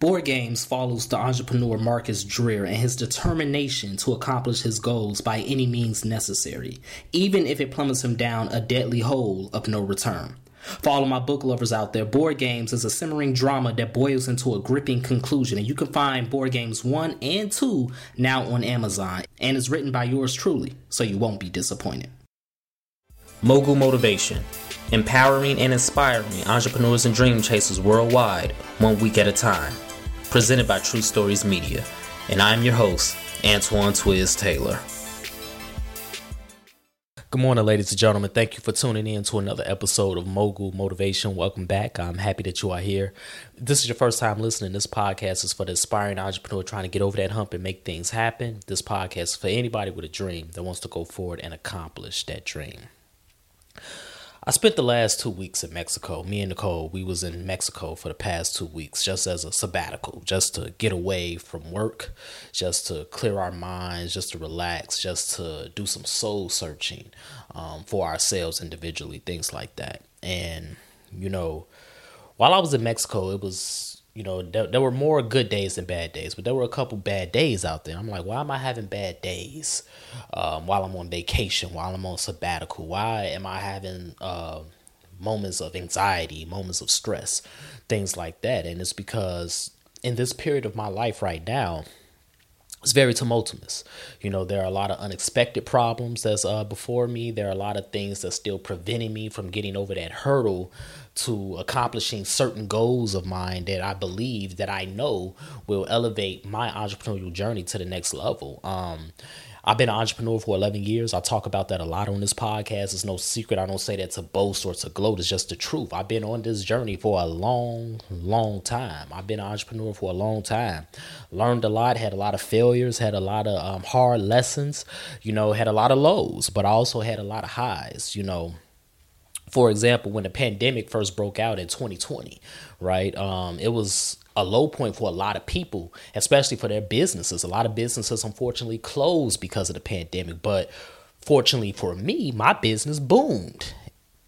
Board Games follows the entrepreneur Marcus Dreer and his determination to accomplish his goals by any means necessary, even if it plummets him down a deadly hole of no return. For all of my book lovers out there, Board Games is a simmering drama that boils into a gripping conclusion, and you can find Board Games 1 and 2 now on Amazon, and is written by yours truly, so you won't be disappointed. Mogul Motivation Empowering and inspiring entrepreneurs and dream chasers worldwide, one week at a time presented by True Stories Media. And I'm your host, Antoine Twiz Taylor. Good morning, ladies and gentlemen. Thank you for tuning in to another episode of Mogul Motivation. Welcome back. I'm happy that you are here. If this is your first time listening. This podcast is for the aspiring entrepreneur trying to get over that hump and make things happen. This podcast is for anybody with a dream that wants to go forward and accomplish that dream. I spent the last two weeks in Mexico. Me and Nicole, we was in Mexico for the past two weeks just as a sabbatical, just to get away from work, just to clear our minds, just to relax, just to do some soul searching um, for ourselves individually, things like that. And you know, while I was in Mexico, it was you know, there, there, were more good days than bad days, but there were a couple bad days out there. I'm like, why am I having bad days um, while I'm on vacation, while I'm on sabbatical? Why am I having uh, moments of anxiety, moments of stress, things like that? And it's because in this period of my life right now, it's very tumultuous. You know, there are a lot of unexpected problems that's uh, before me. There are a lot of things that's still preventing me from getting over that hurdle to accomplishing certain goals of mine that I believe that I know will elevate my entrepreneurial journey to the next level. Um, I've been an entrepreneur for 11 years. I talk about that a lot on this podcast. It's no secret. I don't say that to boast or to gloat. It's just the truth. I've been on this journey for a long, long time. I've been an entrepreneur for a long time. Learned a lot, had a lot of failures, had a lot of um, hard lessons, you know, had a lot of lows, but I also had a lot of highs, you know for example, when the pandemic first broke out in 2020, right? Um, it was a low point for a lot of people, especially for their businesses. A lot of businesses unfortunately closed because of the pandemic, but fortunately for me, my business boomed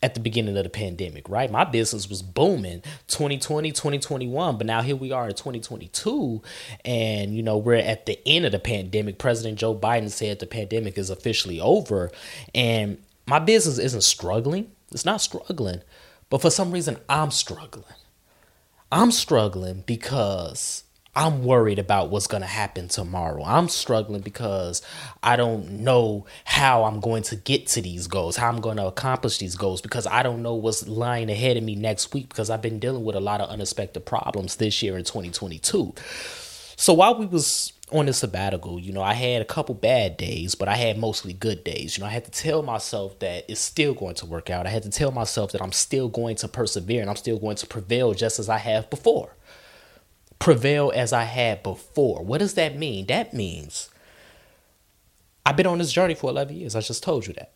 at the beginning of the pandemic, right? My business was booming 2020, 2021, but now here we are in 2022 and you know, we're at the end of the pandemic. President Joe Biden said the pandemic is officially over and my business isn't struggling. It's not struggling, but for some reason I'm struggling. I'm struggling because I'm worried about what's going to happen tomorrow. I'm struggling because I don't know how I'm going to get to these goals, how I'm going to accomplish these goals because I don't know what's lying ahead of me next week because I've been dealing with a lot of unexpected problems this year in 2022. So while we was on the sabbatical, you know, I had a couple bad days, but I had mostly good days. You know, I had to tell myself that it's still going to work out. I had to tell myself that I'm still going to persevere and I'm still going to prevail just as I have before. Prevail as I had before. What does that mean? That means I've been on this journey for 11 years. I just told you that.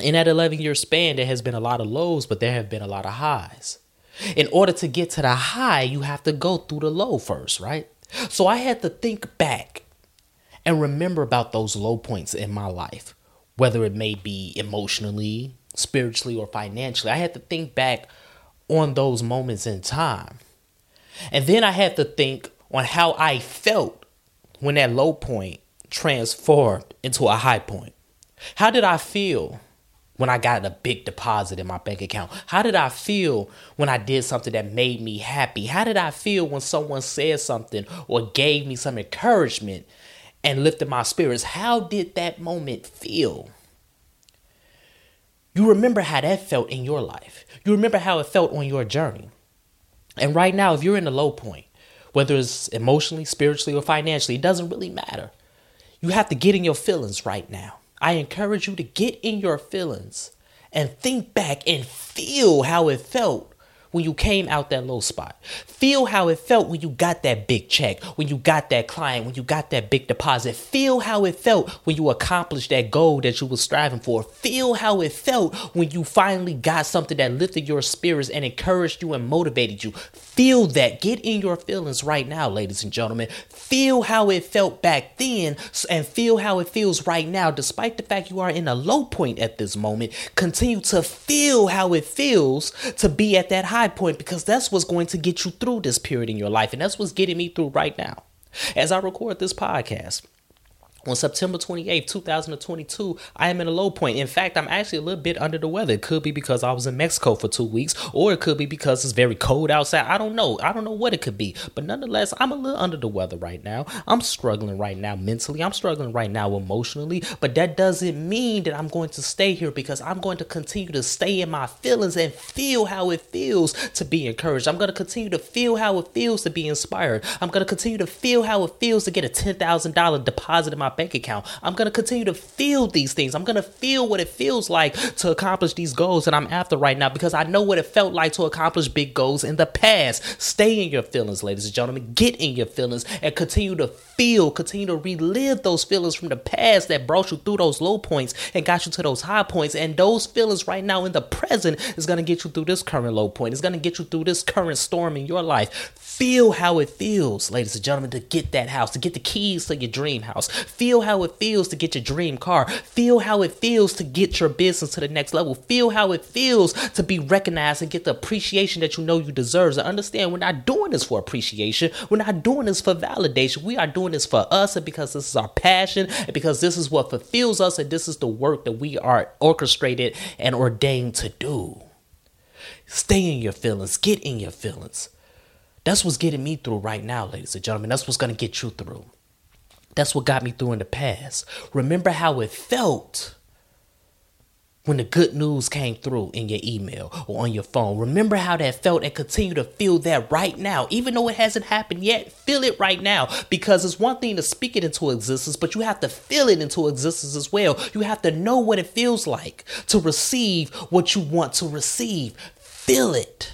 In that 11 year span, there has been a lot of lows, but there have been a lot of highs. In order to get to the high, you have to go through the low first, right? So I had to think back and remember about those low points in my life, whether it may be emotionally, spiritually, or financially. I had to think back on those moments in time. And then I had to think on how I felt when that low point transformed into a high point. How did I feel when I got a big deposit in my bank account? How did I feel when I did something that made me happy? How did I feel when someone said something or gave me some encouragement and lifted my spirits? How did that moment feel? You remember how that felt in your life. You remember how it felt on your journey. And right now, if you're in a low point, whether it's emotionally, spiritually, or financially, it doesn't really matter. You have to get in your feelings right now. I encourage you to get in your feelings and think back and feel how it felt when you came out that low spot. Feel how it felt when you got that big check, when you got that client, when you got that big deposit. Feel how it felt when you accomplished that goal that you were striving for. Feel how it felt when you finally got something that lifted your spirits and encouraged you and motivated you. Feel that. Get in your feelings right now, ladies and gentlemen. Feel how it felt back then and feel how it feels right now. Despite the fact you are in a low point at this moment, continue to feel how it feels to be at that high high point because that's what's going to get you through this period in your life. And that's what's getting me through right now. As I record this podcast, on September 28th, 2022, I am in a low point. In fact, I'm actually a little bit under the weather. It could be because I was in Mexico for two weeks, or it could be because it's very cold outside. I don't know. I don't know what it could be. But nonetheless, I'm a little under the weather right now. I'm struggling right now mentally. I'm struggling right now emotionally. But that doesn't mean that I'm going to stay here because I'm going to continue to stay in my feelings and feel how it feels to be encouraged. I'm going to continue to feel how it feels to be inspired. I'm going to continue to feel how it feels to get a $10,000 deposit in my bank account. I'm going to continue to feel these things. I'm going to feel what it feels like to accomplish these goals that I'm after right now because I know what it felt like to accomplish big goals in the past. Stay in your feelings, ladies and gentlemen. Get in your feelings and continue to feel, continue to relive those feelings from the past that brought you through those low points and got you to those high points. And those feelings right now in the present is going to get you through this current low point. It's going to get you through this current storm in your life. Feel how it feels, ladies and gentlemen, to get that house, to get the keys to your dream house. Feel how it feels to get your dream car. Feel how it feels to get your business to the next level. Feel how it feels to be recognized and get the appreciation that you know you deserve. So understand we're not doing this for appreciation. We're not doing this for validation. We are doing this for us and because this is our passion and because this is what fulfills us and this is the work that we are orchestrated and ordained to do. Stay in your feelings. Get in your feelings. That's what's getting me through right now, ladies and gentlemen. That's what's going to get you through. That's what got me through in the past. Remember how it felt when the good news came through in your email or on your phone. Remember how that felt and continue to feel that right now. Even though it hasn't happened yet, feel it right now because it's one thing to speak it into existence, but you have to feel it into existence as well. You have to know what it feels like to receive what you want to receive. Feel it.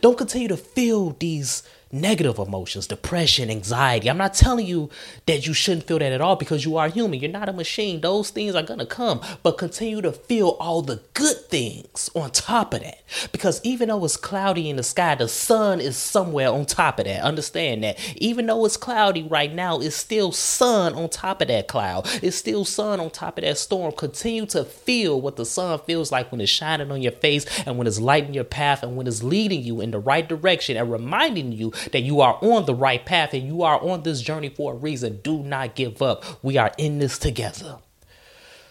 Don't continue to feel these negative emotions, depression, anxiety. I'm not telling you that you shouldn't feel that at all because you are human. You're not a machine. Those things are going to come, but continue to feel all the good things on top of that. Because even though it's cloudy in the sky, the sun is somewhere on top of that. Understand that. Even though it's cloudy right now, it's still sun on top of that cloud. It's still sun on top of that storm. Continue to feel what the sun feels like when it's shining on your face and when it's lighting your path and when it's leading you in the right direction and reminding you that you are on the right path and you are on this journey for a reason. Do not give up. We are in this together.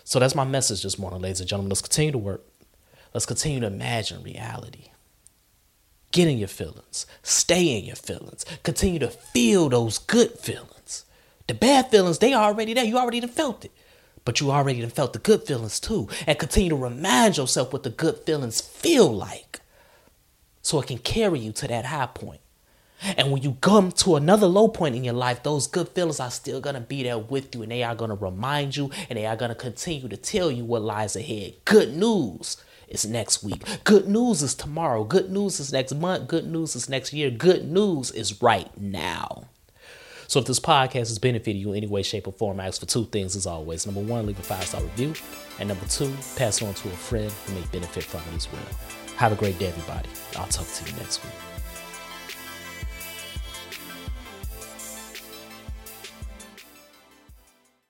So that's my message this morning, ladies and gentlemen. Let's continue to work. Let's continue to imagine reality. Get in your feelings. Stay in your feelings. Continue to feel those good feelings. The bad feelings, they are already there. You already felt it. But you already felt the good feelings too. And continue to remind yourself what the good feelings feel like. So it can carry you to that high point. And when you come to another low point in your life, those good feelings are still going to be there with you and they are going to remind you and they are going to continue to tell you what lies ahead. Good news is next week. Good news is tomorrow. Good news is next month. Good news is next year. Good news is right now. So if this podcast has benefited you in any way, shape, or form, I ask for two things as always. Number one, leave a five star review. And number two, pass it on to a friend who may benefit from it as well. Have a great day, everybody. I'll talk to you next week.